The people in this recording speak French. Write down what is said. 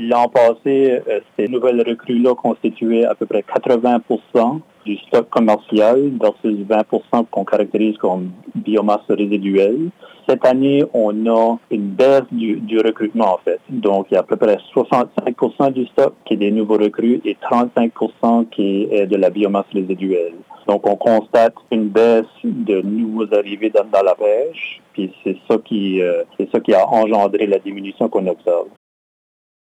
L'an passé, euh, ces nouvelles recrues-là constituaient à peu près 80% du stock commercial Dans versus 20% qu'on caractérise comme biomasse résiduelle. Cette année, on a une baisse du, recrutement, en fait. Donc, il y a à peu près 65 du stock qui est des nouveaux recrues et 35% qui est de la biomasse résiduelle. Donc, on constate une baisse de nouveaux arrivés dans, la pêche, puis c'est ça euh, c'est ça qui a engendré la diminution qu'on observe.